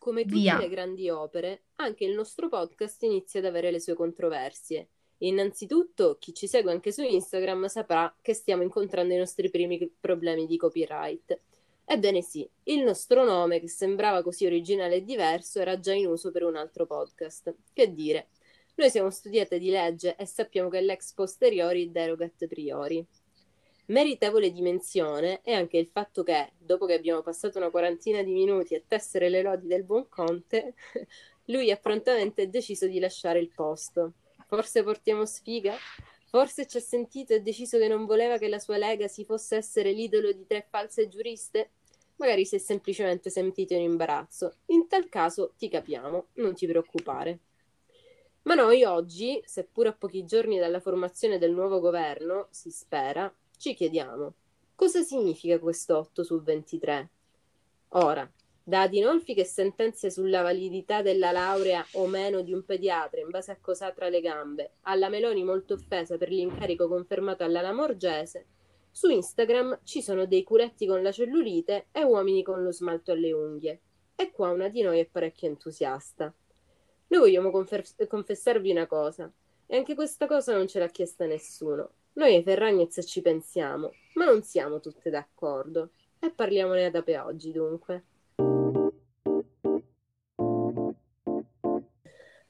come tutte Via. le grandi opere, anche il nostro podcast inizia ad avere le sue controversie. Innanzitutto, chi ci segue anche su Instagram saprà che stiamo incontrando i nostri primi problemi di copyright. Ebbene sì, il nostro nome, che sembrava così originale e diverso, era già in uso per un altro podcast. Che dire, noi siamo studiate di legge e sappiamo che l'ex posteriori derogat priori. Meritevole di menzione è anche il fatto che, dopo che abbiamo passato una quarantina di minuti a tessere le lodi del buon Conte, lui ha prontamente deciso di lasciare il posto. Forse portiamo sfiga? Forse ci ha sentito e deciso che non voleva che la sua lega si fosse essere l'idolo di tre false giuriste? Magari si è semplicemente sentito in imbarazzo. In tal caso ti capiamo, non ti preoccupare. Ma noi oggi, seppur a pochi giorni dalla formazione del nuovo governo, si spera, ci chiediamo cosa significa questo 8 su 23? Ora, da Adinolfi che sentenzia sulla validità della laurea o meno di un pediatra in base a cosa ha tra le gambe, alla Meloni molto offesa per l'incarico confermato alla Lamorgese, su Instagram ci sono dei culetti con la cellulite e uomini con lo smalto alle unghie. E qua una di noi è parecchio entusiasta. Noi vogliamo confer- confessarvi una cosa, e anche questa cosa non ce l'ha chiesta nessuno. Noi ai Ferragnez ci pensiamo, ma non siamo tutte d'accordo. E parliamone da per oggi, dunque.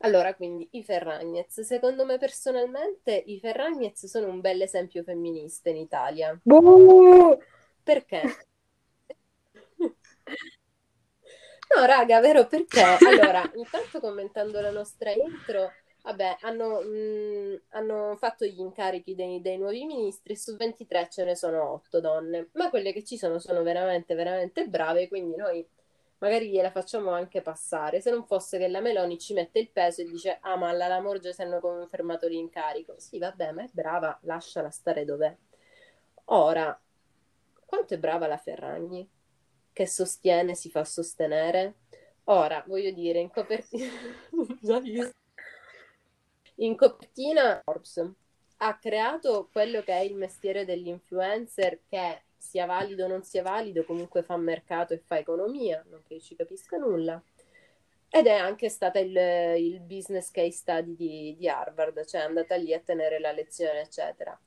Allora, quindi i Ferragnez. Secondo me personalmente i Ferragnez sono un bel esempio femminista in Italia. Buh! Perché? No, raga, vero perché? Allora, intanto commentando la nostra intro, vabbè, hanno, mh, hanno fatto gli incarichi dei, dei nuovi ministri, su 23 ce ne sono 8 donne, ma quelle che ci sono sono veramente, veramente brave, quindi noi magari gliela facciamo anche passare, se non fosse che la Meloni ci mette il peso e dice, ah, ma alla Lamorgia si hanno confermato l'incarico. Sì, vabbè, ma è brava, lasciala stare dov'è. Ora, quanto è brava la Ferragni? Che sostiene, si fa sostenere. Ora, voglio dire, in copertina... in copertina Forbes ha creato quello che è il mestiere dell'influencer che sia valido o non sia valido, comunque fa mercato e fa economia, non che ci capisca nulla. Ed è anche stata il, il business case study di, di, Harvard, cioè è andata lì a tenere la lezione, eccetera.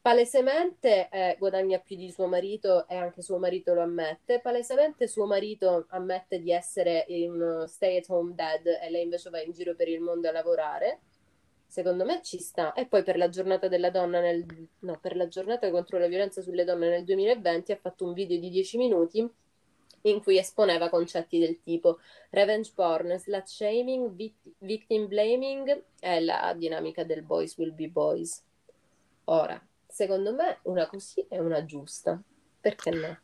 Palesemente eh, guadagna più di suo marito e anche suo marito lo ammette. Palesemente suo marito ammette di essere uno stay at home dad e lei invece va in giro per il mondo a lavorare secondo me ci sta. E poi per la giornata della donna, nel, no, per la giornata contro la violenza sulle donne nel 2020 ha fatto un video di 10 minuti in cui esponeva concetti del tipo revenge porn, slut shaming, vict- victim blaming e la dinamica del boys will be boys. Ora, secondo me una così è una giusta. Perché no?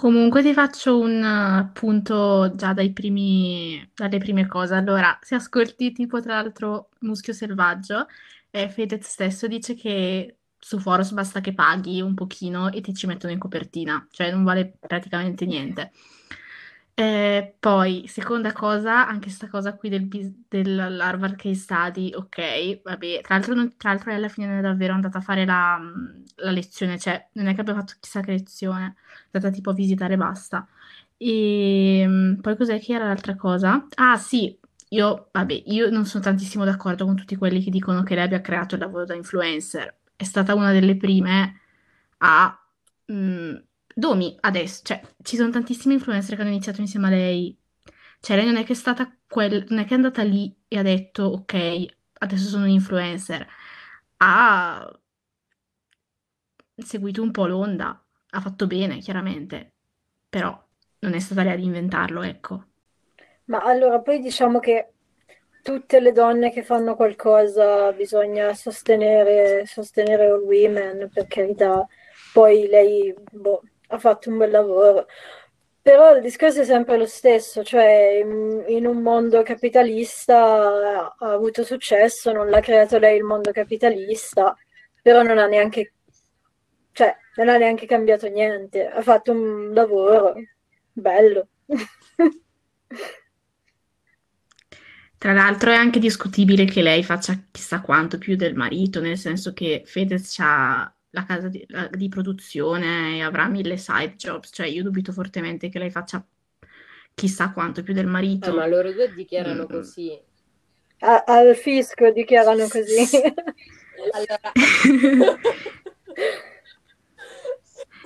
Comunque ti faccio un appunto già dai primi, dalle prime cose. Allora, se ascolti tipo tra l'altro Muschio Selvaggio, eh, Fedez stesso dice che su Foros basta che paghi un pochino e ti ci mettono in copertina, cioè non vale praticamente niente. Eh, poi, seconda cosa, anche questa cosa qui del, dell'Harvard Case Study, ok, vabbè, tra l'altro, tra l'altro alla fine non è davvero andata a fare la, la, lezione, cioè non è che abbia fatto chissà che lezione, è andata tipo a visitare e basta. E poi cos'è che era l'altra cosa? Ah sì, io, vabbè, io non sono tantissimo d'accordo con tutti quelli che dicono che lei abbia creato il lavoro da influencer, è stata una delle prime a... Mh, Domi adesso, cioè, ci sono tantissimi influencer che hanno iniziato insieme a lei. Cioè, lei non è che è stata quel, non è che è andata lì e ha detto, ok, adesso sono un influencer. Ha seguito un po' l'onda, ha fatto bene, chiaramente, però non è stata lei ad inventarlo, ecco. Ma allora, poi diciamo che tutte le donne che fanno qualcosa bisogna sostenere, sostenere all women, per carità. Poi lei, boh, ha fatto un bel lavoro. Però il discorso è sempre lo stesso, cioè in, un mondo capitalista ha avuto successo, non l'ha creato lei il mondo capitalista, però non ha neanche, cioè, non ha neanche cambiato niente, ha fatto un lavoro bello. Tra l'altro è anche discutibile che lei faccia chissà quanto più del marito, nel senso che Fedez ha la casa di, la, di produzione e avrà mille side jobs, cioè io dubito fortemente che lei faccia chissà quanto più del marito. Ah, ma loro due dichiarano mm. così. A- al fisco dichiarano così. allora...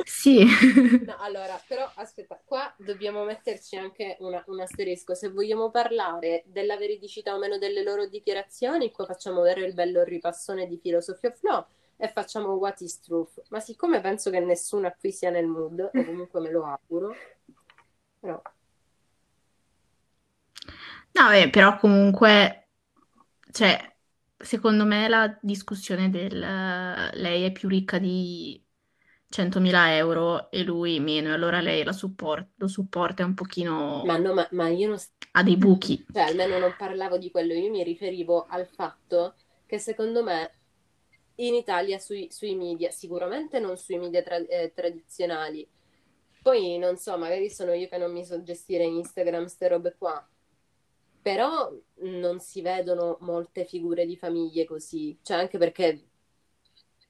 Sì. No, allora, però aspetta, qua dobbiamo metterci anche una, un asterisco. Se vogliamo parlare della veridicità o meno delle loro dichiarazioni, qua facciamo vero il bello ripassone di Philosophy of Law e facciamo What is Truth. Ma siccome penso che nessuno qui sia nel mood, o comunque me lo auguro, però... No, beh, però comunque, cioè, secondo me la discussione del lei è più ricca di 100.000 euro e lui meno, e allora lei la support- lo supporta un pochino... Ma no, ma, ma io non... Ha dei buchi. Cioè, almeno non parlavo di quello, io mi riferivo al fatto che secondo me in Italia sui, sui media, sicuramente non sui media tra- eh, tradizionali, poi non so, magari sono io che non mi so gestire Instagram, ste robe qua, però non si vedono molte figure di famiglie così, cioè anche perché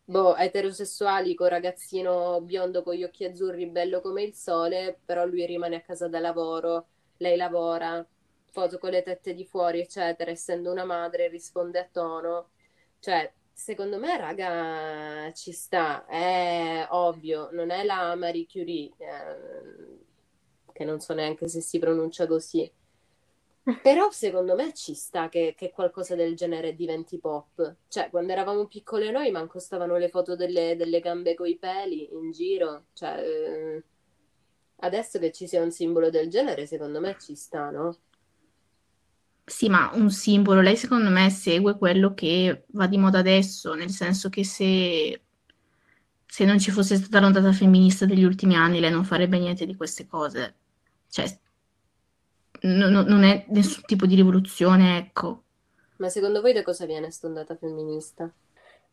boh, eterosessuali con ragazzino biondo con gli occhi azzurri, bello come il sole, però lui rimane a casa da lavoro, lei lavora, foto con le tette di fuori, eccetera, essendo una madre risponde a tono. Cioè, secondo me, raga, ci sta, è ovvio, non è la Marie Curie, eh, che non so neanche se si pronuncia così però secondo me ci sta che, che, qualcosa del genere diventi pop. Cioè, quando eravamo piccole noi manco stavano le foto delle, delle gambe coi peli in giro. Cioè, eh, adesso che ci sia un simbolo del genere, secondo me ci sta, no? Sì, ma un simbolo, lei secondo me segue quello che va di moda adesso, nel senso che se, se non ci fosse stata l'ondata femminista degli ultimi anni, lei non farebbe niente di queste cose. Cioè, no, no, non è nessun tipo di rivoluzione, ecco. Ma secondo voi da cosa viene stondata femminista?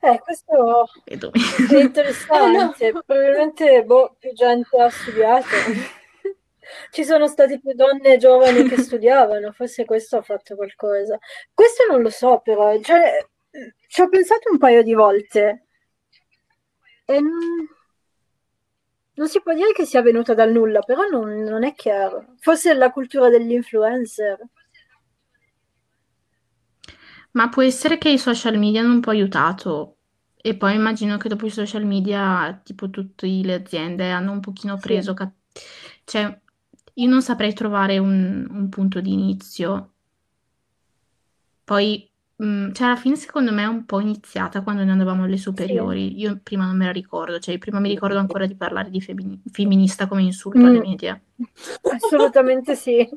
Eh, questo è interessante. Eh, no. Probabilmente boh, più gente ha studiato. Ci sono state più donne giovani che studiavano, forse questo ha fatto qualcosa. Questo non lo so, però. Cioè, ci ho pensato un paio di volte. E non si può dire che sia venuta dal nulla, però non, non è chiaro. Forse è la cultura degli influencer. Ma può essere che i social media hanno un po' aiutato. E poi immagino che dopo i social media, tipo tutte le aziende hanno un pochino preso. Sì. Cap- cioè, io non saprei trovare un, un punto di inizio. Poi Mm, cioè, alla fine secondo me è un po' iniziata quando noi andavamo alle superiori. Io prima non me la ricordo, cioè prima mi ricordo ancora di parlare di femi- femminista come insulto alle mm. media. Assolutamente sì.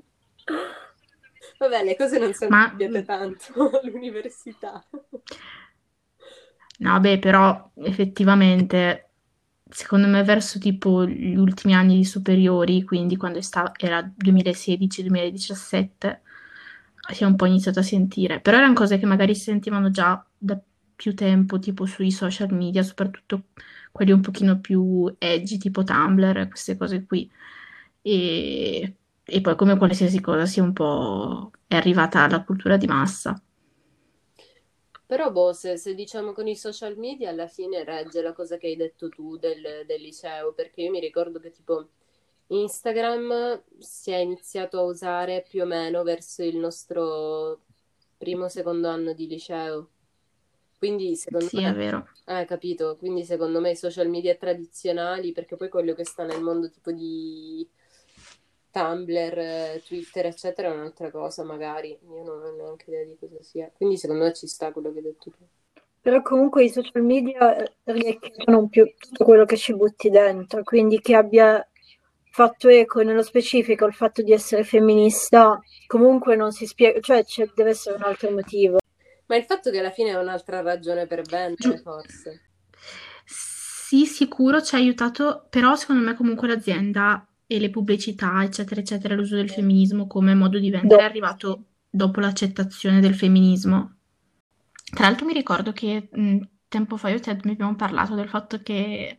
Vabbè, le cose non sono Ma... cambiate tanto all'università. No, beh, però effettivamente, secondo me verso tipo gli ultimi anni di superiori, quindi quando sta- era 2016-2017 si è un po' iniziato a sentire, però erano cose che magari si sentivano già da più tempo, tipo sui social media, soprattutto quelli un pochino più edgy, tipo Tumblr, queste cose qui. E, e poi come qualsiasi cosa si è un po' è arrivata alla cultura di massa. Però boh, se, se, diciamo con i social media alla fine regge la cosa che hai detto tu del, del liceo, perché io mi ricordo che tipo Instagram si è iniziato a usare più o meno verso il nostro primo secondo anno di liceo. Quindi secondo sì, me... è vero. Eh, capito. Quindi secondo me i social media tradizionali, perché poi quello che sta nel mondo tipo di Tumblr, Twitter, eccetera, è un'altra cosa magari. Io non ho neanche idea di cosa sia. Quindi secondo me ci sta quello che hai detto tu. Però comunque i social media riecheggiano più tutto quello che ci butti dentro, quindi che abbia fatto eco nello specifico il fatto di essere femminista, comunque non si spiega, cioè c'è, deve essere un altro motivo. Ma il fatto che alla fine è un'altra ragione per vendere, forse. Sì, sicuro ci ha aiutato, però secondo me comunque l'azienda e le pubblicità, eccetera, eccetera, l'uso del femminismo come modo di vendere è arrivato dopo l'accettazione del femminismo. Tra l'altro mi ricordo che mh, tempo fa io e Ted mi abbiamo parlato del fatto che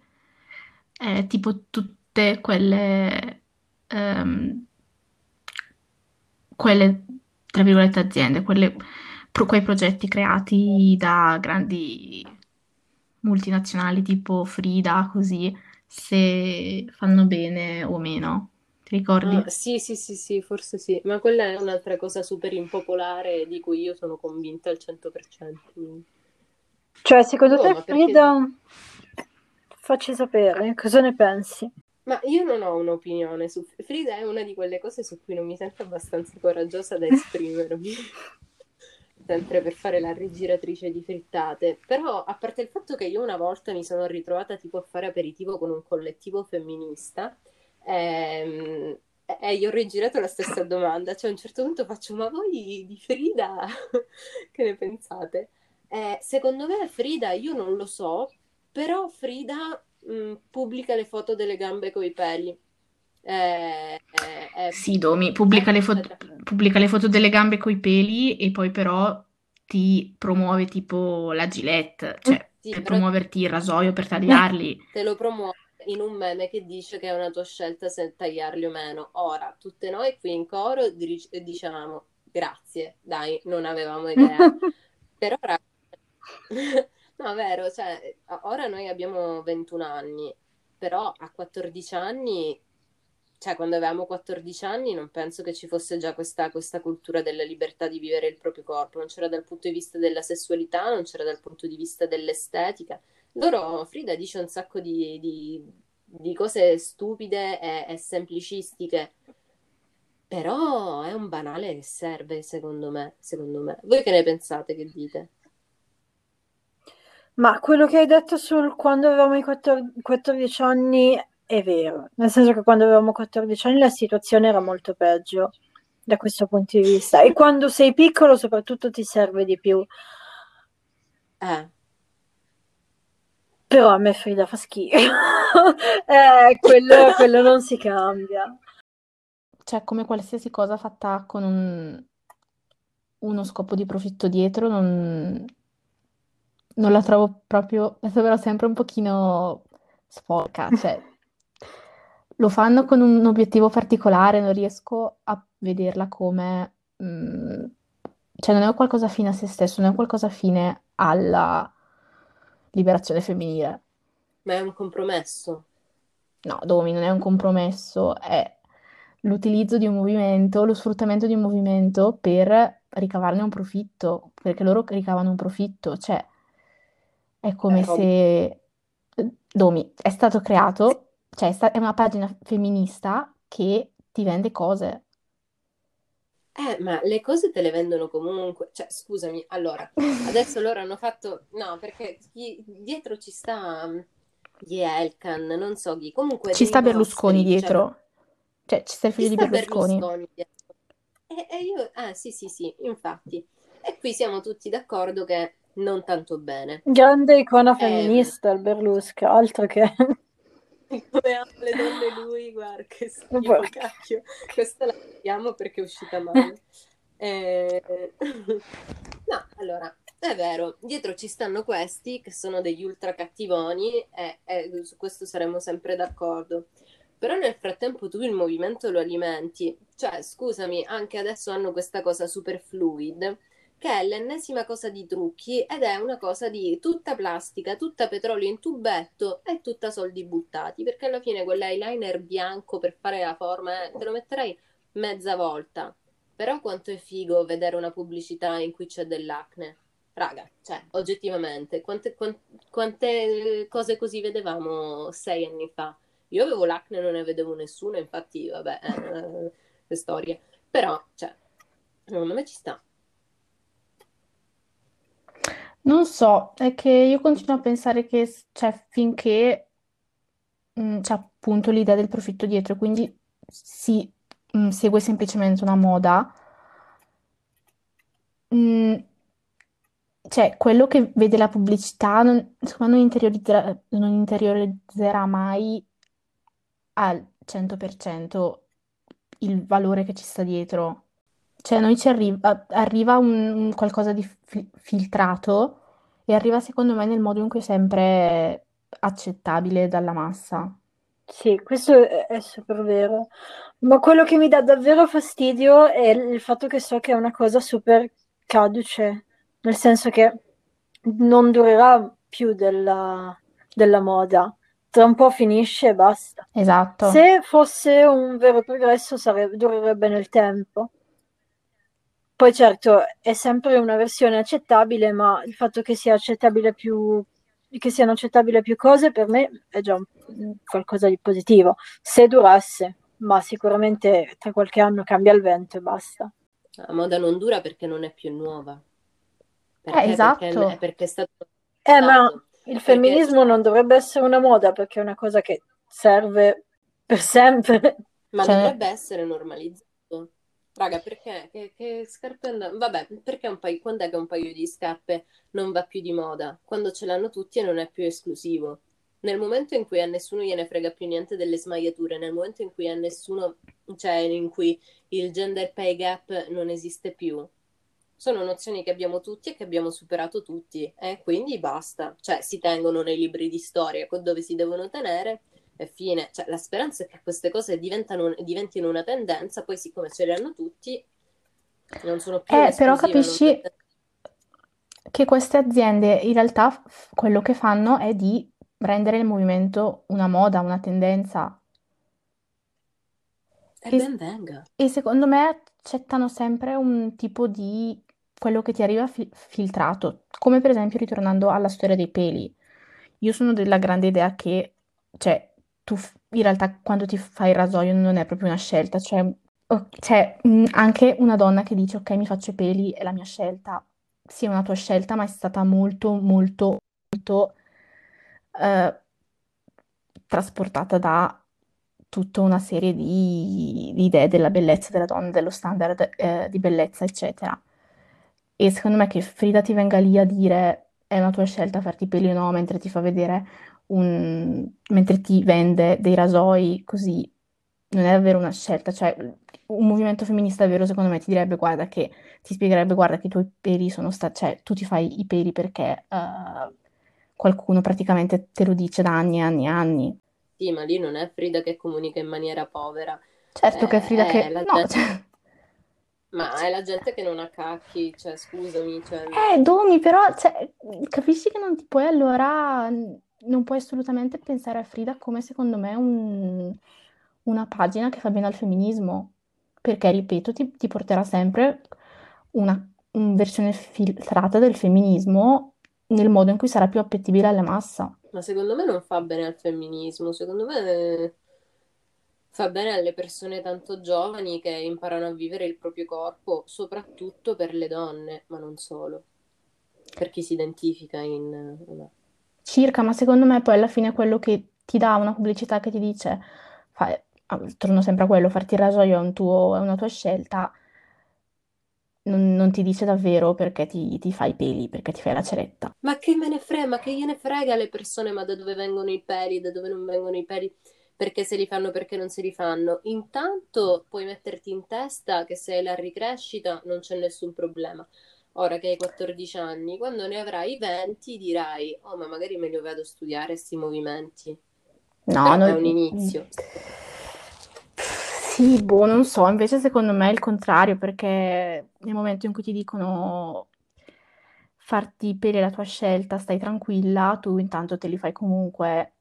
eh, tipo tutte quelle, ehm, quelle, tra virgolette, aziende, quelle, pro, quei progetti creati da grandi multinazionali tipo Frida, così, se fanno bene o meno. ricordi? Ah, sì, sì, sì, sì, forse sì, ma quella è un'altra cosa super impopolare di cui io sono convinta al 100%. Cioè, secondo Boh, te ma perché... Frida, facci sapere, cosa ne pensi? Ma io non ho un'opinione su Frida, è una di quelle cose su cui non mi sento abbastanza coraggiosa da esprimermi. Sempre per fare la rigiratrice di frittate. Però, a parte il fatto che io una volta mi sono ritrovata tipo a fare aperitivo con un collettivo femminista, ehm, e gli ho rigirato la stessa domanda. Cioè, a un certo punto faccio, ma voi di Frida che ne pensate? Eh, secondo me Frida, io non lo so, però Frida mh, pubblica le foto delle gambe coi peli. Eh, eh, Sì, Domi, pubblica le, fo- aspetta. pubblica le foto delle gambe coi peli e poi però ti promuove tipo la Gillette, cioè Sì, per promuoverti il rasoio per tagliarli. te lo promuove in un meme che dice che è una tua scelta se tagliarli o meno. Ora, tutte noi qui in coro dir- diciamo grazie, dai, non avevamo idea. Però, raga, no, vero, cioè, ora noi abbiamo 21 anni, però a 14 anni, cioè quando avevamo 14 anni, non penso che ci fosse già questa, questa cultura della libertà di vivere il proprio corpo, non c'era dal punto di vista della sessualità, non c'era dal punto di vista dell'estetica. Loro, Frida dice un sacco di, di- di cose stupide e, e semplicistiche, però è un banale che serve, secondo me, secondo me. Voi che ne pensate, che dite? Ma quello che hai detto sul quando avevamo i 14, 14 anni è vero, nel senso che quando avevamo 14 anni la situazione era molto peggio da questo punto di vista e quando sei piccolo soprattutto ti serve di più. Eh, Però a me Frida fa schifo. Eh, quello, quello non si cambia. Cioè, come qualsiasi cosa fatta con un- uno scopo di profitto dietro, non, non la trovo proprio, la troverò sempre un pochino sporca, cioè lo fanno con un obiettivo particolare, non riesco a vederla come, mm, cioè non è qualcosa fine a se stesso, non è qualcosa fine alla liberazione femminile. ma è un compromesso. No, Domi, non è un compromesso, è l'utilizzo di un movimento, lo sfruttamento di un movimento per ricavarne un profitto, perché loro ricavano un profitto, cioè è come Eh, ovvio. se Domi è stato creato, cioè è, sta- è una pagina femminista che ti vende cose. Eh, ma le cose te le vendono comunque. Cioè, scusami, allora, adesso loro hanno fatto... No, perché chi- dietro ci sta um, gli Elkan, non so chi. Comunque Ci dei sta Berlusconi mostri, cioè, dietro, cioè ci sta il ci figlio di sta Berlusconi. Berlusconi dietro. E, e io... Ah, sì, sì, sì, infatti. E qui siamo tutti d'accordo che non tanto bene. Grande icona Ehm, femminista il Berlusca, altro che... come ama le donne lui, guarda, che schifo, cacchio. Questa la vediamo perché è uscita male. Eh, No, allora, è vero, dietro ci stanno questi che sono degli ultra cattivoni e, e su questo saremo sempre d'accordo. Però nel frattempo tu il movimento lo alimenti. Cioè, scusami, anche adesso hanno questa cosa super fluid, che è l'ennesima cosa di trucchi ed è una cosa di tutta plastica, tutta petrolio in tubetto e tutta soldi buttati, perché alla fine quell'eyeliner bianco per fare la forma, eh, te lo metterai mezza volta. Però quanto è figo vedere una pubblicità in cui c'è dell'acne. Raga, cioè, oggettivamente, quante, quan- quante cose così vedevamo sei anni fa? Io avevo l'acne non ne vedevo nessuno, infatti, vabbè, eh, che storie. Però, cioè, secondo me ci sta. Non so, è che io continuo a pensare che, cioè, finché mh, c'è appunto l'idea del profitto dietro, quindi si mh, segue semplicemente una moda, mh, cioè quello che vede la pubblicità non, secondo non interiorizzerà, non interiorizzerà mai al 100% il valore che ci sta dietro. Cioè, a noi ci arriva, arriva un, un qualcosa di fi- filtrato e arriva secondo me nel modo in cui è sempre accettabile dalla massa. Sì, questo è, è super vero. Ma quello che mi dà davvero fastidio è il fatto che so che è una cosa super caduce, nel senso che non durerà più della, della moda. tra un po' finisce e basta. Esatto. Se fosse un vero progresso sarebbe, durerebbe nel tempo. Poi certo è sempre una versione accettabile, ma il fatto che sia accettabile più che siano accettabili più cose per me è già un, qualcosa di positivo. Se durasse, ma sicuramente tra qualche anno cambia il vento e basta. La moda non dura perché non è più nuova. Perché, eh, esatto. Perché, perché è stato... Eh, ma il femminismo perché... non dovrebbe essere una moda perché è una cosa che serve per sempre. Ma cioè... dovrebbe essere normalizzato. Raga, perché? Che, che scarpe andano? Vabbè, perché un paio... quando è che un paio di scarpe non va più di moda? Quando ce l'hanno tutti e non è più esclusivo. Nel momento in cui a nessuno gliene frega più niente delle smagliature, nel momento in cui a nessuno, cioè in cui il gender pay gap non esiste più, sono nozioni che abbiamo tutti e che abbiamo superato tutti, eh? quindi basta. Cioè, si tengono nei libri di storia dove si devono tenere e fine. Cioè, la speranza è che queste cose diventino una tendenza, poi siccome ce le hanno tutti, non sono più Eh, però capisci che queste aziende in realtà quello che fanno è di rendere il movimento una moda, una tendenza. E ben venga. E secondo me accettano sempre un tipo di quello che ti arriva fi- filtrato, come per esempio ritornando alla storia dei peli. Io sono della grande idea che, cioè, tu in realtà quando ti fai il rasoio non è proprio una scelta, cioè, mm, anche una donna che dice ok mi faccio i peli, è la mia scelta, sì è una tua scelta ma è stata molto molto molto eh, trasportata da tutta una serie di, di, idee della bellezza della donna, dello standard eh, di bellezza eccetera. E secondo me che Frida ti venga lì a dire è una tua scelta farti peli o no mentre ti fa vedere un, mentre ti vende dei rasoi così, non è davvero una scelta, cioè un movimento femminista vero secondo me ti direbbe guarda che, ti spiegherebbe guarda che i tuoi peli sono stati, cioè tu ti fai i peli perché uh, qualcuno praticamente te lo dice da anni e anni e anni. Sì, ma lì non è Frida che comunica in maniera povera. Certo eh, che è Frida che... La no, gente... cioè... Ma è la gente che non ha cacchi, cioè scusami. Cioè... Eh, Domi, però cioè, capisci che non ti puoi allora non puoi assolutamente pensare a Frida come secondo me un, una pagina che fa bene al femminismo, perché, ripeto, ti, ti porterà sempre una, una versione filtrata del femminismo nel modo in cui sarà più appetibile alla massa. Ma secondo me non fa bene al femminismo, secondo me fa bene alle persone tanto giovani che imparano a vivere il proprio corpo, soprattutto per le donne, ma non solo, per chi si identifica in... Circa, ma secondo me poi alla fine quello che ti dà una pubblicità che ti dice, ah, torno sempre a quello, farti il rasoio è, un tuo- è una tua scelta, non, non ti dice davvero perché ti, ti fai i peli, perché ti fai la ceretta. Ma che me ne frega, ma che gliene frega alle persone, ma da dove vengono i peli, da dove non vengono i peli, perché se li fanno, perché non se li fanno. Intanto puoi metterti in testa che se hai la ricrescita non c'è nessun problema ora che hai 14 anni, quando ne avrai 20 dirai, oh ma magari me li vado a studiare questi movimenti. No, non... è un inizio. Sì, boh, non so, invece secondo me è il contrario, perché nel momento in cui ti dicono farti per la tua scelta, stai tranquilla, tu intanto te li fai comunque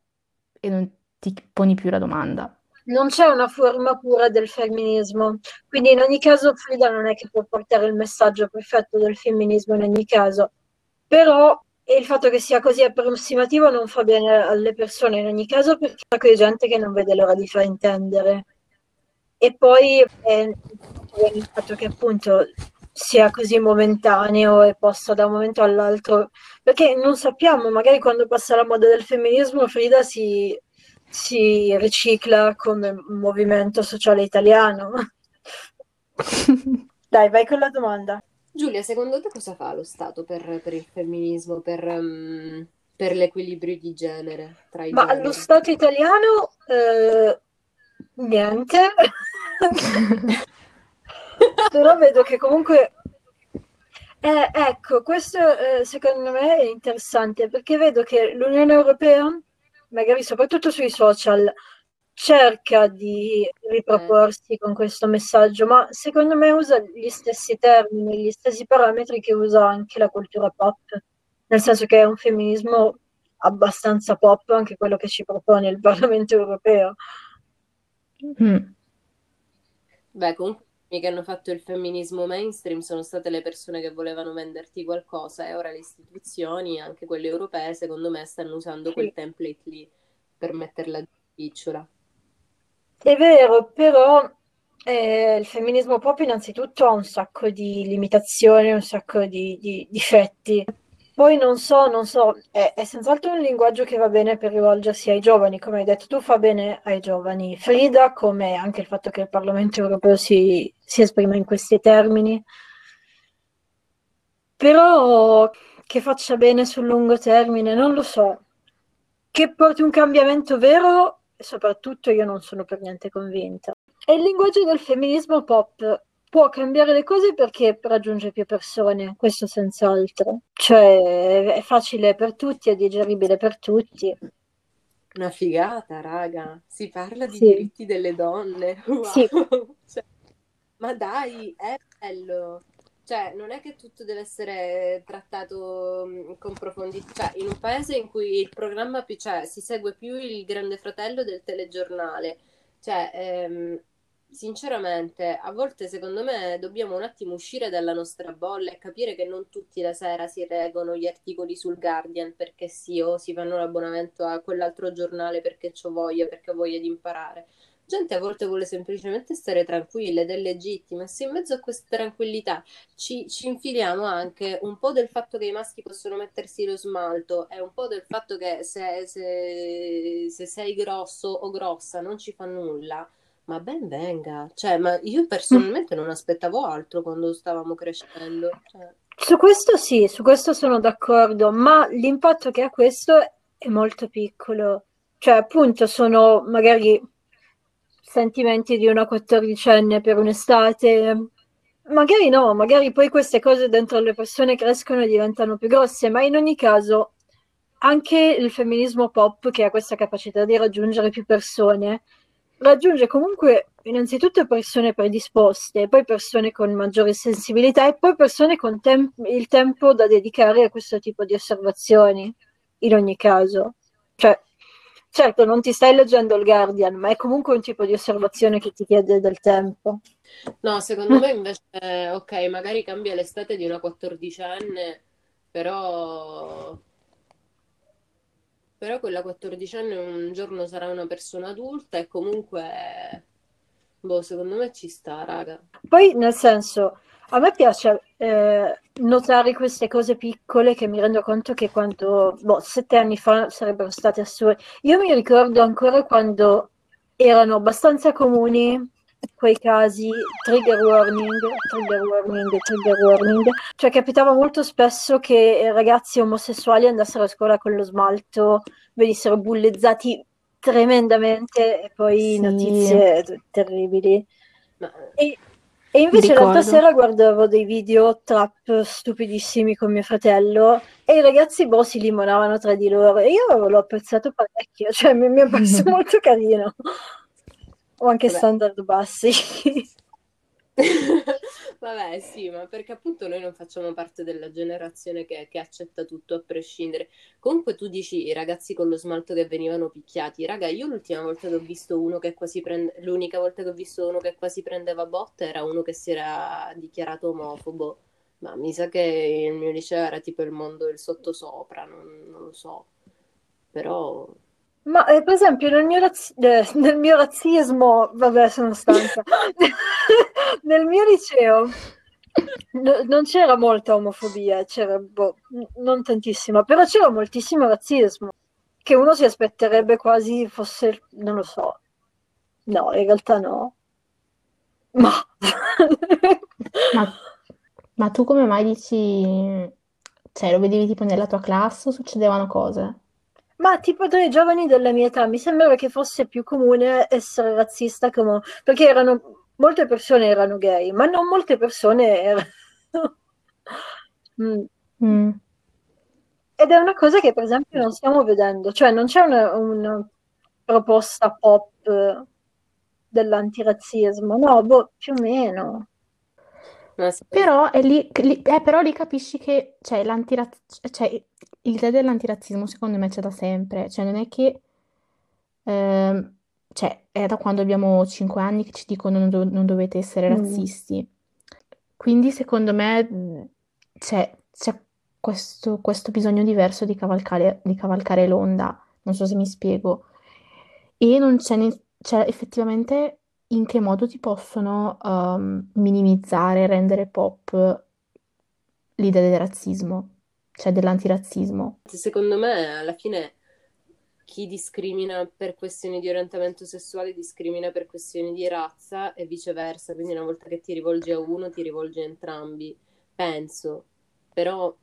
e non ti poni più la domanda non c'è una forma pura del femminismo. Quindi in ogni caso Frida non è che può portare il messaggio perfetto del femminismo in ogni caso. Però il fatto che sia così approssimativo non fa bene alle persone in ogni caso perché c'è gente che non vede l'ora di fraintendere. E poi eh, il fatto che appunto sia così momentaneo e possa da un momento all'altro, perché non sappiamo, magari quando passa la moda del femminismo Frida si si ricicla come movimento sociale italiano. Dai, vai con la domanda. Giulia, secondo te cosa fa lo Stato per, per il femminismo, per, um, per, l'equilibrio di genere tra i Ma generi? allo Stato italiano eh, niente. Però vedo che comunque eh, ecco, questo eh, secondo me è interessante perché vedo che l'Unione Europea magari soprattutto sui social, cerca di riproporsi con questo messaggio, ma secondo me usa gli stessi termini, gli stessi parametri che usa anche la cultura pop, nel senso che è un femminismo abbastanza pop anche quello che ci propone il Parlamento europeo. Mm. Beh, comunque che hanno fatto il femminismo mainstream sono state le persone che volevano venderti qualcosa e ora le istituzioni, anche quelle europee, secondo me stanno usando sì. quel template lì per metterla di picciola. È vero, però eh, il femminismo pop innanzitutto ha un sacco di limitazioni, un sacco di, di difetti. Poi non so, non so, è, è, senz'altro un linguaggio che va bene per rivolgersi ai giovani, come hai detto tu, fa bene ai giovani. Frida, come anche il fatto che il Parlamento europeo si, si esprima in questi termini. Però che faccia bene sul lungo termine, non lo so. Che porti un cambiamento vero, soprattutto io non sono per niente convinta. E il linguaggio del femminismo pop può cambiare le cose perché raggiunge più persone, questo senz'altro. Cioè è facile per tutti, è digeribile per tutti. Una figata, raga. Si parla di sì. diritti delle donne. Wow. Sì. cioè, ma dai, è bello. Cioè, non è che tutto deve essere trattato mm, con profondità. Cioè, in un paese in cui il programma cioè, si segue più il Grande Fratello del telegiornale, cioè, ehm, sinceramente, a volte secondo me dobbiamo un attimo uscire dalla nostra bolla e capire che non tutti la sera si reggono gli articoli sul Guardian perché sì, o si fanno l'abbonamento a quell'altro giornale perché ho voglia, perché ho voglia di imparare. Gente a volte vuole semplicemente stare tranquilla ed è legittima. Se in mezzo a questa tranquillità ci, ci infiliamo anche un po' del fatto che i maschi possono mettersi lo smalto e un po' del fatto che se, se, se sei grosso o grossa non ci fa nulla, ma ben venga, cioè, ma io personalmente non aspettavo altro quando stavamo crescendo. Cioè. Su questo sì, su questo sono d'accordo, ma l'impatto che ha questo è molto piccolo. Cioè, appunto, sono magari sentimenti di una quattordicenne per un'estate. Magari no, magari poi queste cose dentro le persone crescono e diventano più grosse, ma in ogni caso anche il femminismo pop, che ha questa capacità di raggiungere più persone, raggiunge comunque innanzitutto persone predisposte, poi persone con maggiore sensibilità e poi persone con tem- il tempo da dedicare a questo tipo di osservazioni, in ogni caso. Cioè, certo, non ti stai leggendo il Guardian, ma è comunque un tipo di osservazione che ti chiede del tempo. No, secondo me invece, ok, magari cambia l'estate di una quattordicenne, però però quella quattordicenne un giorno sarà una persona adulta e comunque, boh, secondo me ci sta, raga. Poi, nel senso, a me piace eh, notare queste cose piccole che mi rendo conto che quando, boh, sette anni fa sarebbero state assurde. Io mi ricordo ancora quando erano abbastanza comuni quei casi trigger warning, trigger warning, trigger warning. Cioè capitava molto spesso che ragazzi omosessuali andassero a scuola con lo smalto, venissero bullizzati tremendamente e poi sì. notizie terribili. Ma... E, e invece l'altra sera guardavo dei video trap stupidissimi con mio fratello e i ragazzi boh si limonavano tra di loro e io l'ho apprezzato parecchio, cioè mi, mi è parso molto carino. O anche Vabbè. standard bassi. Vabbè, sì, ma perché appunto noi non facciamo parte della generazione che, che, accetta tutto a prescindere. Comunque tu dici i ragazzi con lo smalto che venivano picchiati. Raga, io l'ultima volta che ho visto uno che quasi prende... l'unica volta che ho visto uno che quasi prendeva botte era uno che si era dichiarato omofobo. Ma mi sa che il mio liceo era tipo il mondo del sottosopra, non, non lo so. Però ma eh, per esempio nel mio, razzi- eh, nel mio razzismo, vabbè sono stanca, nel mio liceo no, non c'era molta omofobia, c'era boh, non tantissima, però c'era moltissimo razzismo, che uno si aspetterebbe quasi fosse, non lo so, no, in realtà no. Ma... ma, ma tu come mai dici, cioè lo vedevi tipo nella tua classe o succedevano cose? Ma tipo tra i giovani della mia età mi sembrava che fosse più comune essere razzista come... perché erano molte persone erano gay, ma non molte persone erano... mm. Mm. Ed è una cosa che per esempio non stiamo vedendo, cioè non c'è una, una proposta pop dell'antirazzismo, no, boh, più o meno. Però, è lì, lì- eh, però lì capisci che cioè, l'antiraz- cioè, l'idea dell'antirazzismo secondo me c'è da sempre, cioè non è che ehm, cioè, è da quando abbiamo 5 anni che ci dicono non, do- non dovete essere Mm. razzisti. Quindi secondo me mh, c'è c'è questo, questo bisogno diverso di cavalcare, di cavalcare l'onda, non so se mi spiego. E non c'è ne- cioè, effettivamente in che modo ti possono ehm, minimizzare, rendere pop l'idea del razzismo, cioè dell'antirazzismo. Secondo me, alla fine, chi discrimina per questioni di orientamento sessuale discrimina per questioni di razza e viceversa. Quindi una volta che ti rivolgi a uno, ti rivolgi a entrambi. Penso, però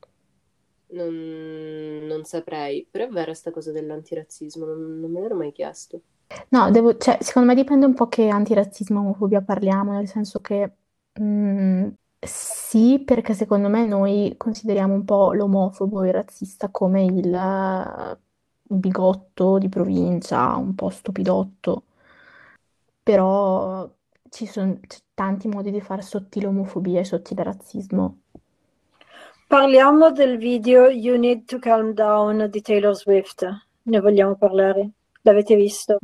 non, non saprei. Però è vera sta cosa dell'antirazzismo, non, non me l'ero mai chiesto. No, devo, cioè, secondo me dipende un po' che antirazzismo e omofobia parliamo, nel senso che mm, sì, perché secondo me noi consideriamo un po' l'omofobo e il razzista come il bigotto di provincia, un po' stupidotto, però ci sono tanti modi di fare sottile omofobia e sottile razzismo. Parliamo del video You Need to Calm Down di Taylor Swift. Ne vogliamo parlare? L'avete visto?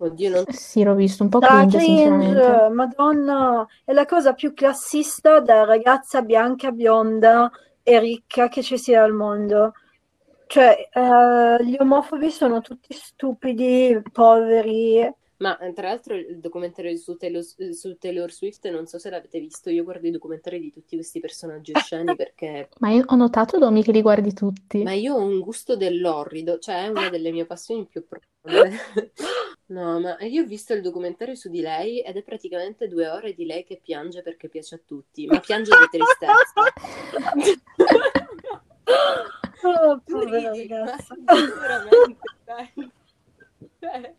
Oddio, non... Sì, l'ho visto, un po' Da cringe, cringe, sinceramente. Madonna, è la cosa più classista da ragazza bianca, bionda e ricca che ci sia al mondo. Cioè, eh, gli omofobi sono tutti stupidi, poveri. Ma eh, tra l'altro il documentario su Taylor, su Taylor Swift, non so se l'avete visto, io guardo i documentari di tutti questi personaggi osceni perché... Ma io ho notato, Domi, che li guardi tutti. Ma io ho un gusto dell'orrido, cioè è una delle mie passioni più profonde. No, ma io ho visto il documentario su di lei ed è praticamente due ore di lei che piange perché piace a tutti, ma piange di tristezza. Oh, povera ridi, ma ragazza. veramente, dai.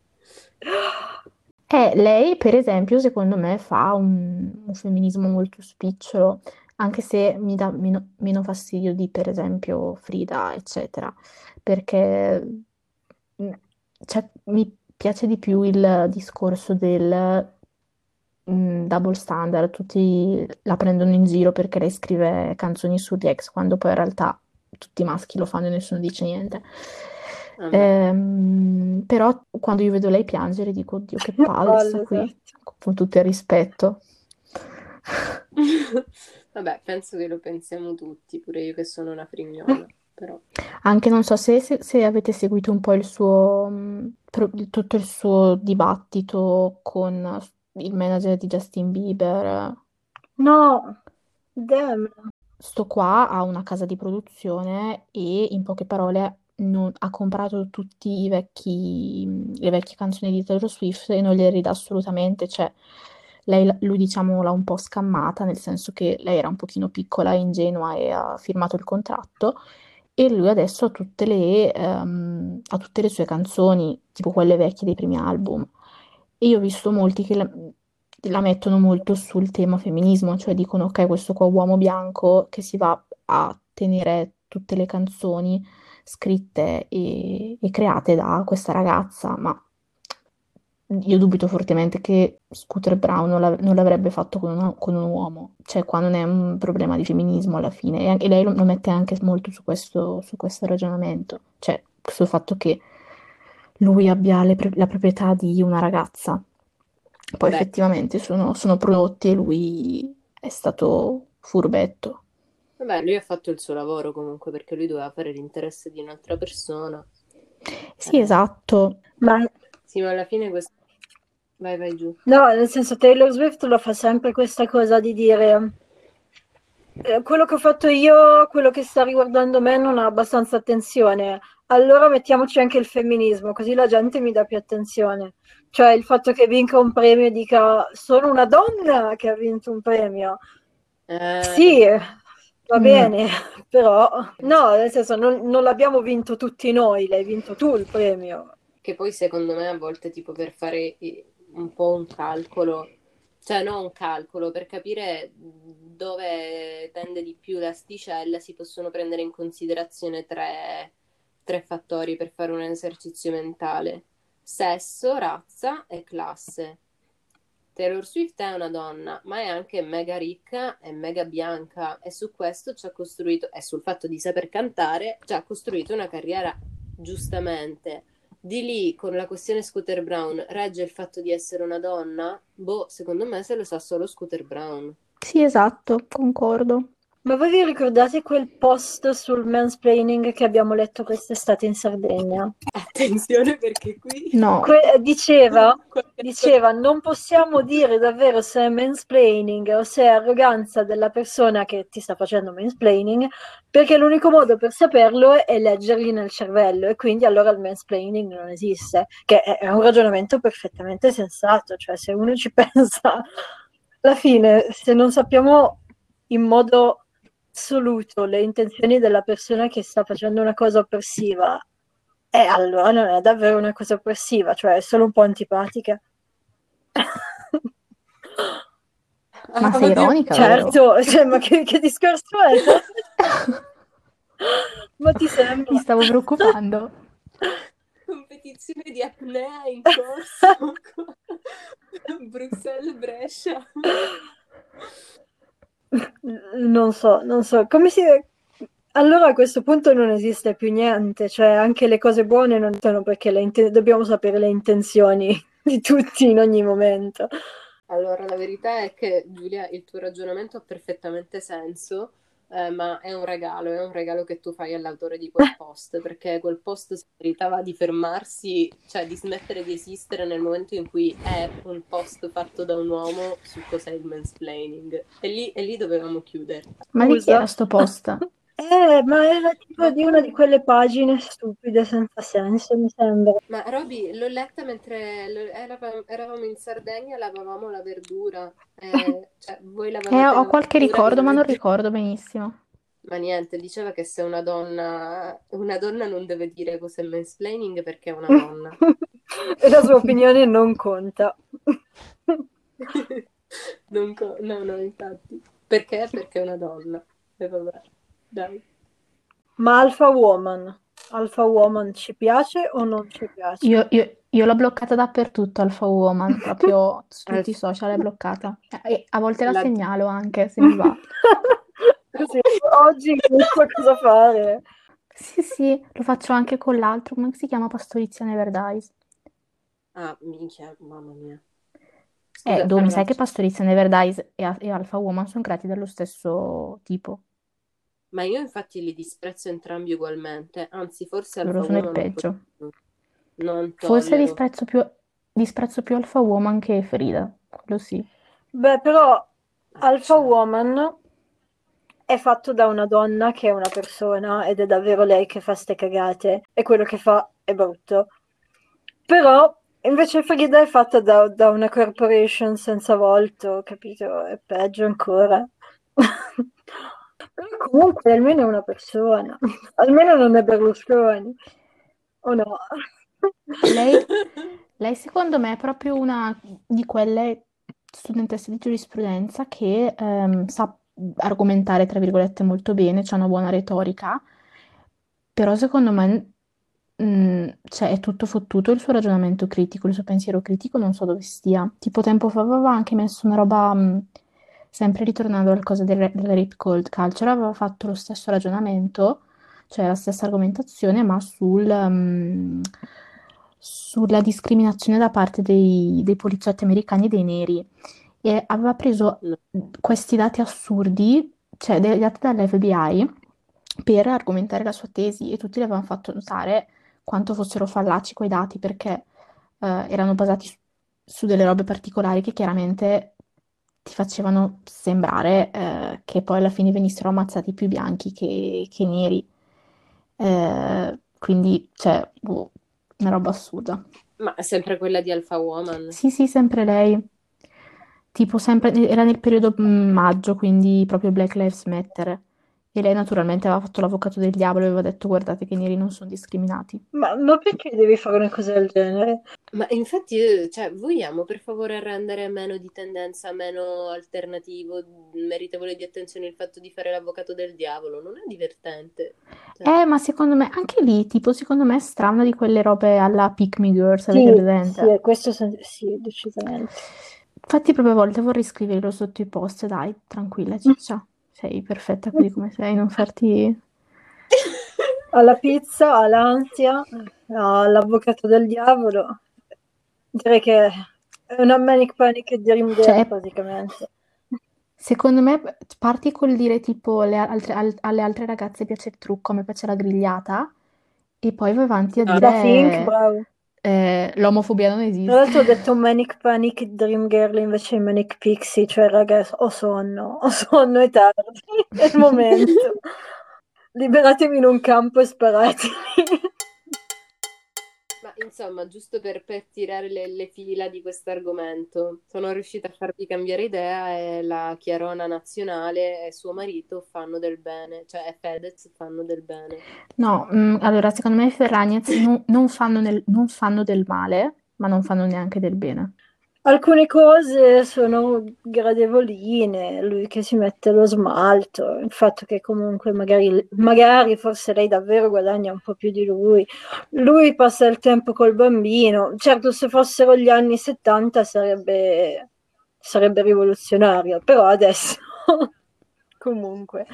Eh, lei, per esempio, secondo me fa un, un femminismo molto spicciolo, anche se mi dà meno, meno fastidio di, per esempio, Frida, eccetera, perché mm, cioè, mi piace di più il discorso del mm, double standard, tutti la prendono in giro perché lei scrive canzoni sugli ex, quando poi in realtà tutti i maschi lo fanno e nessuno dice niente. Vabbè. Ehm, però quando io vedo lei piangere dico, oddio, che Palle, qui, esatto. con tutto il rispetto. Vabbè, penso che lo pensiamo tutti, pure io che sono una frignola, però. Anche non so se, se- se avete seguito un po' il suo, pro- tutto il suo dibattito con il manager di Justin Bieber. No, damn. Sto qua ha una casa di produzione e in poche parole non- ha comprato tutte le vecchie canzoni di Taylor Swift e non le ridà assolutamente. Cioè, lei, lui diciamo l'ha un po' scammata, nel senso che lei era un pochino piccola e ingenua e ha firmato il contratto. E lui adesso ha tutte le, ehm, ha tutte le sue canzoni, tipo quelle vecchie dei primi album. E io ho visto molti che la, la mettono molto sul tema femminismo, cioè dicono, ok, questo qua uomo bianco che si va a tenere tutte le canzoni scritte e, e create da questa ragazza, ma io dubito fortemente che Scooter Brown non, l'av- non l'avrebbe fatto con, una- con un uomo, cioè qua non è un problema di femminismo alla fine, e, anche- lei lo, lo mette anche molto su questo, su questo ragionamento, cioè sul fatto che lui abbia pro- la proprietà di una ragazza. Poi Beh, effettivamente sono, sono prodotti e lui è stato furbetto. Vabbè, lui ha fatto il suo lavoro comunque perché lui doveva fare l'interesse di un'altra persona. Sì, Eh, esatto. Ma sì, ma alla fine questo... Vai, vai giù. no, nel senso Taylor Swift lo fa sempre questa cosa di dire eh, quello che ho fatto io, quello che sta riguardando me non ha abbastanza attenzione. Allora mettiamoci anche il femminismo, così la gente mi dà più attenzione. Cioè il fatto che vinca un premio e dica sono una donna che ha vinto un premio. Eh, Sì, va Mm. bene, però no, nel senso non, non l'abbiamo vinto tutti noi, l'hai vinto tu il premio. Che poi secondo me a volte tipo per fare un po' un calcolo, cioè non un calcolo, per capire dove tende di più l'asticella si possono prendere in considerazione tre, tre fattori per fare un esercizio mentale. Sesso, razza e classe. Taylor Swift è una donna, ma è anche mega ricca e mega bianca e su questo ci ha costruito, e sul fatto di saper cantare, ci ha costruito una carriera giustamente. Di lì, con la questione Scooter Brown, regge il fatto di essere una donna? Boh, secondo me se lo sa solo Scooter Brown. Sì, esatto, concordo. Ma voi vi ricordate quel post sul mansplaining che abbiamo letto quest'estate in Sardegna? Attenzione perché qui... No, Que- diceva, Qualche- diceva, non possiamo dire davvero se è mansplaining o se è arroganza della persona che ti sta facendo mansplaining, perché l'unico modo per saperlo è leggergli nel cervello e quindi allora il mansplaining non esiste, che è, è un ragionamento perfettamente sensato, cioè se uno ci pensa, alla fine se non sappiamo in modo assoluto le intenzioni della persona che sta facendo una cosa oppressiva, e allora non è davvero una cosa oppressiva, cioè è solo un po' antipatica. ma Ah, sei oddio, ironica? Certo, cioè, ma che, che discorso è? Ma ti Mi sembra? stavo preoccupando. competizione di apnea in corso Bruxelles-Brescia. Non so, non so. Come si... Allora a questo punto non esiste più niente, cioè anche le cose buone non sono perché le inte- dobbiamo sapere le intenzioni di tutti in ogni momento. Allora, la verità è che Giulia, il tuo ragionamento ha perfettamente senso, eh, ma è un regalo, è un regalo che tu fai all'autore di quel post, perché quel post si meritava di fermarsi, cioè di smettere di esistere nel momento in cui è un post fatto da un uomo su cos'è il mansplaining. E lì, e lì dovevamo chiudere. Ma di chi era sto post? Eh, ma era tipo di una di quelle pagine stupide senza senso, mi sembra. Ma Roby, l'ho letta mentre lo- eravamo, eravamo in Sardegna e lavavamo la verdura. Eh, cioè, voi lavavate Eh, ho la qualche verdura ricordo, ma non ricordo benissimo. Ma niente, diceva che se una donna, una donna non deve dire cos'è mansplaining perché è una donna. E la sua opinione non conta. Non co- no, no, infatti. Perché? Perché è una donna. E vabbè, dai. Ma Alpha Woman, Alpha Woman ci piace o non ci piace? Io, io- io l'ho bloccata dappertutto, Alpha Woman, proprio su tutti i social è bloccata. E a volte la La- segnalo anche, se mi va. Così, oggi non so cosa fare. Sì, sì, lo faccio anche con l'altro, come si chiama? Pastorizia Neverdies. Ah, minchia, mamma mia. Eh, Scusa, dove mi sai che Pastorizia Neverdies e, e Alpha Woman sono creati dallo stesso tipo. Ma io infatti li disprezzo entrambi ugualmente, anzi forse Loro Alpha sono il po' peggio. Non Forse tollero. disprezzo più, disprezzo più Alpha Woman che Frida, quello sì. Beh, però Ah, Alpha Woman è fatto da una donna che è una persona ed è davvero lei che fa ste cagate e quello che fa è brutto. Però invece Frida è fatta da, da una corporation senza volto, capito? È peggio ancora. Però comunque almeno è una persona, almeno non è Berlusconi, o no? Lei, lei secondo me è proprio una di quelle studentesse di giurisprudenza che ehm, sa argomentare, tra virgolette, molto bene, c'ha una buona retorica, però secondo me mm, cioè, è tutto fottuto il suo ragionamento critico, il suo pensiero critico, non so dove stia. Tipo tempo fa aveva anche messo una roba, mm, sempre ritornando al cosa del, del rape cult culture, aveva fatto lo stesso ragionamento, cioè la stessa argomentazione, ma sul, mm, sulla discriminazione da parte dei, dei poliziotti americani e dei neri. E aveva preso questi dati assurdi, cioè dei dati dall'FBI, per argomentare la sua tesi e tutti le avevano fatto notare quanto fossero fallaci quei dati perché eh, erano basati su, su delle robe particolari che chiaramente ti facevano sembrare eh, che poi alla fine venissero ammazzati più bianchi che, che neri. Eh, quindi, cioè, boh, una roba assurda. Ma è sempre quella di Alpha Woman. Sì, sì, sempre lei. Tipo, sempre, era nel periodo mm, maggio, quindi proprio Black Lives Matter. E lei naturalmente aveva fatto l'avvocato del diavolo e aveva detto, guardate che i neri non sono discriminati. Ma, ma perché devi fare una cosa del genere? Ma infatti, io- cioè, vogliamo per favore rendere meno di tendenza, meno alternativo, meritevole di attenzione il fatto di fare l'avvocato del diavolo? Non è divertente. Cioè, Eh, ma secondo me, anche lì, tipo, secondo me è strana di quelle robe alla Pick Me Girls, Sì, avete sì, presente? questo sen- sì, decisamente. Infatti proprio a volte vorrei scriverlo sotto i post, dai, tranquilla Ciccia, sei perfetta così come sei, non farti... Alla pizza, all'ansia, all'avvocato del diavolo. Direi che è una manic panic dream girl Cioè, praticamente. secondo me parti col dire tipo le altre- al- alle altre ragazze piace il trucco, a me piace la grigliata, e poi vai avanti a Ah. Da Think, dire bravo. Eh, l'omofobia non Tra esiste. l'altro ho detto manic panic dream girl invece di manic pixie, cioè ragazzi, ho sonno, ho sonno, è tardi, è il momento. Liberatemi in un campo e sparatemi. Ma insomma, giusto per, per tirare le, le fila di questo argomento, sono riuscita a farvi cambiare idea e la Chiarona nazionale e suo marito fanno del bene, cioè Fedez fanno del bene. No, mm, allora secondo me i Ferragnez non, non fanno nel- non fanno del male, ma non fanno neanche del bene. Alcune cose sono gradevoline, lui che si mette lo smalto, il fatto che comunque magari, magari forse lei davvero guadagna un po' più di lui, lui passa il tempo col bambino, certo se fossero gli anni 70 sarebbe, sarebbe rivoluzionario, però adesso comunque.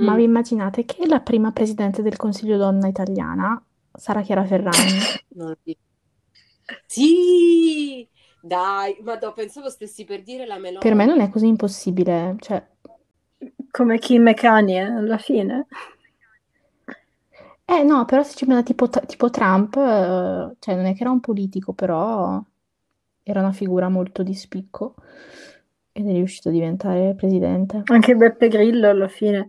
Ma Mm. vi immaginate che la prima presidente del Consiglio donna italiana sarà Chiara Ferragni? Sì! Dai, ma no, pensavo stessi per dire la Meloni. Per me non è così impossibile, cioè, Come Kim e Kanye alla fine. eh no, però se ci pensa tipo, tipo Trump, eh, cioè non è che era un politico, però era una figura molto di spicco ed è riuscito a diventare presidente. Anche Beppe Grillo alla fine.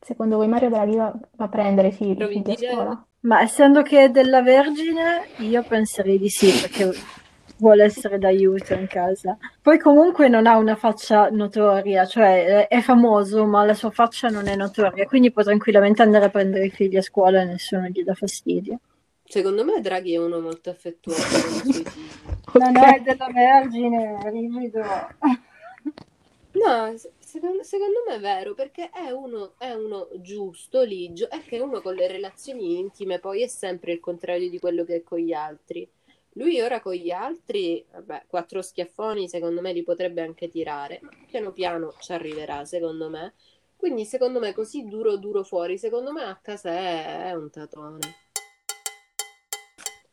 Secondo voi Mario Draghi va, va a prendere i figli, i Provi figli a dire- scuola? Ma essendo che è della Vergine, io penserei di sì, perché vuole essere d'aiuto in casa. Poi comunque non ha una faccia notoria, cioè è è famoso, ma la sua faccia non è notoria, quindi può tranquillamente andare a prendere i figli a scuola e nessuno gli dà fastidio. Secondo me Draghi è uno molto affettuoso. No, no, è della Vergine, rigido. No, secondo, secondo me è vero, perché è uno, è uno giusto, ligio, è che uno con le relazioni intime poi è sempre il contrario di quello che è con gli altri. Lui ora con gli altri, vabbè, quattro schiaffoni secondo me li potrebbe anche tirare, ma piano piano ci arriverà, secondo me. Quindi secondo me così duro duro fuori, secondo me a casa è, è un tatone.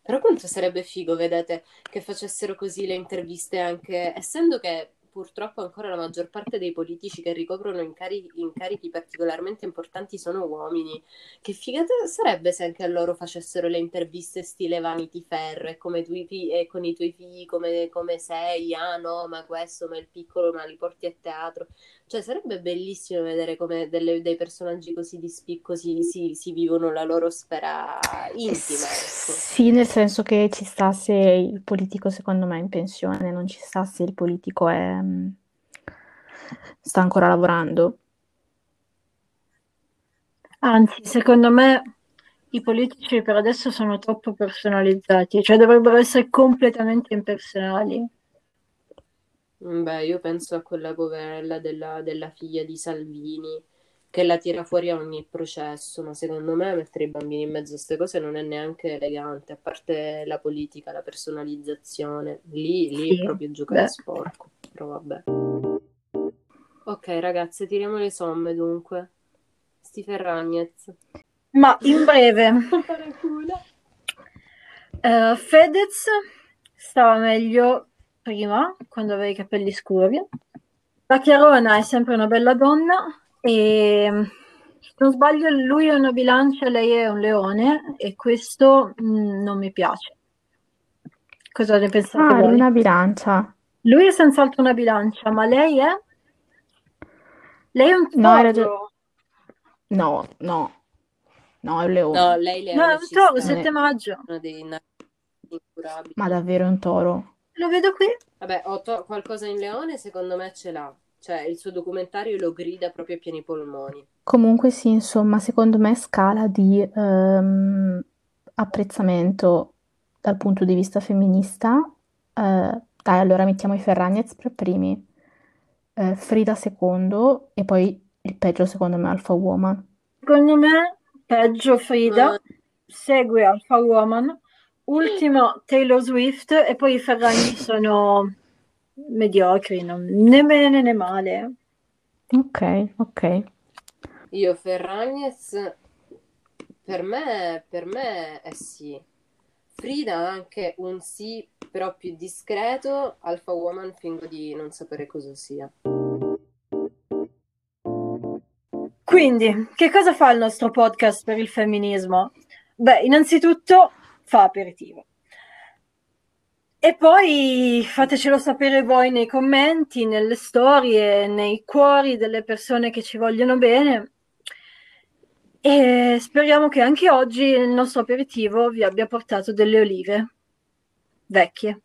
Però quanto sarebbe figo, vedete, che facessero così le interviste anche, essendo che purtroppo ancora la maggior parte dei politici che ricoprono incari- incarichi particolarmente importanti sono uomini. Che figata sarebbe se anche a loro facessero le interviste stile Vanity Fair e come tu, e con i tuoi figli come, come sei, ah no, ma questo, ma il piccolo, ma li porti a teatro. Cioè sarebbe bellissimo vedere come delle- dei personaggi così di spicco si, si- si vivono la loro sfera intima, ecco. Sì, nel senso che ci sta se il politico secondo me è in pensione, non ci sta se il politico è, mm, sta ancora lavorando. Anzi, secondo me i politici per adesso sono troppo personalizzati, cioè dovrebbero essere completamente impersonali. Mm, Beh, io penso a quella poverella della, della figlia di Salvini che la tira fuori a ogni processo, ma secondo me mettere i bambini in mezzo a queste cose non è neanche elegante, a parte la politica, la personalizzazione. Lì, lì Sì, è proprio giocare beh. sporco, però vabbè. Ok, ragazze, tiriamo le somme dunque. Sti Ferragnez. Ma in breve, eh, Fedez stava meglio prima, quando aveva i capelli scuri. La Chiarona è sempre una bella donna e se non sbaglio lui è una bilancia, lei è un leone e questo mm, non mi piace. Cosa ne pensate Ah, voi? una bilancia. Lui è senz'altro una bilancia, ma lei è? Lei è un No, toro. ragione. No, no, no, è un leone. No, lei le No, è un toro, sta 7 maggio. uno dei. Ma davvero è un toro? Lo vedo qui. Vabbè, ho to- qualcosa in Leone secondo me ce l'ha. Cioè, il suo documentario lo grida proprio a pieni polmoni. Comunque sì, insomma, secondo me scala di ehm, apprezzamento dal punto di vista femminista. eh, dai, allora mettiamo i Ferragnez per primi, eh, Frida secondo e poi il peggio secondo me Alpha Woman. Secondo me, peggio Frida, Ma- segue Alpha Woman, ultimo Taylor Swift e poi i Ferragni sono mediocri, non, né bene né male. Ok, ok. Io Ferragnez, per me, per me è sì. Frida anche un sì, però più discreto. Alpha Woman fingo di non sapere cosa sia. Quindi, che cosa fa il nostro podcast per il femminismo? Beh, innanzitutto fa aperitivo. E poi fatecelo sapere voi nei commenti, nelle storie, nei cuori delle persone che ci vogliono bene. E speriamo che anche oggi il nostro aperitivo vi abbia portato delle olive vecchie.